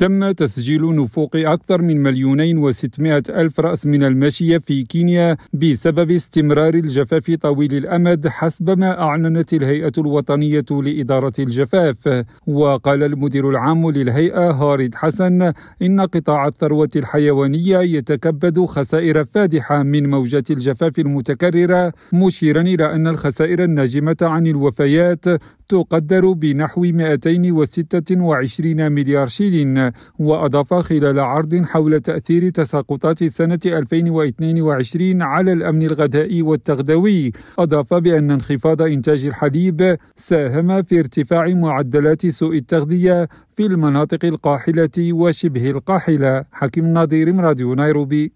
تم تسجيل نفوق أكثر من مليونين وستمائة ألف رأس من الماشية في كينيا بسبب استمرار الجفاف طويل الأمد حسب ما أعلنت الهيئة الوطنية لإدارة الجفاف. وقال المدير العام للهيئة هارد حسن إن قطاع الثروة الحيوانية يتكبد خسائر فادحة من موجات الجفاف المتكررة مشيرا إلى أن الخسائر الناجمة عن الوفيات تقدر بنحو 226 مليار شيلين. وأضاف خلال عرض حول تأثير تساقطات سنة 2022 على الأمن الغذائي والتغذوي. أضاف بأن انخفاض إنتاج الحليب ساهم في ارتفاع معدلات سوء التغذية في المناطق القاحلة وشبه القاحلة. حكيم نظير راديو نيروبي.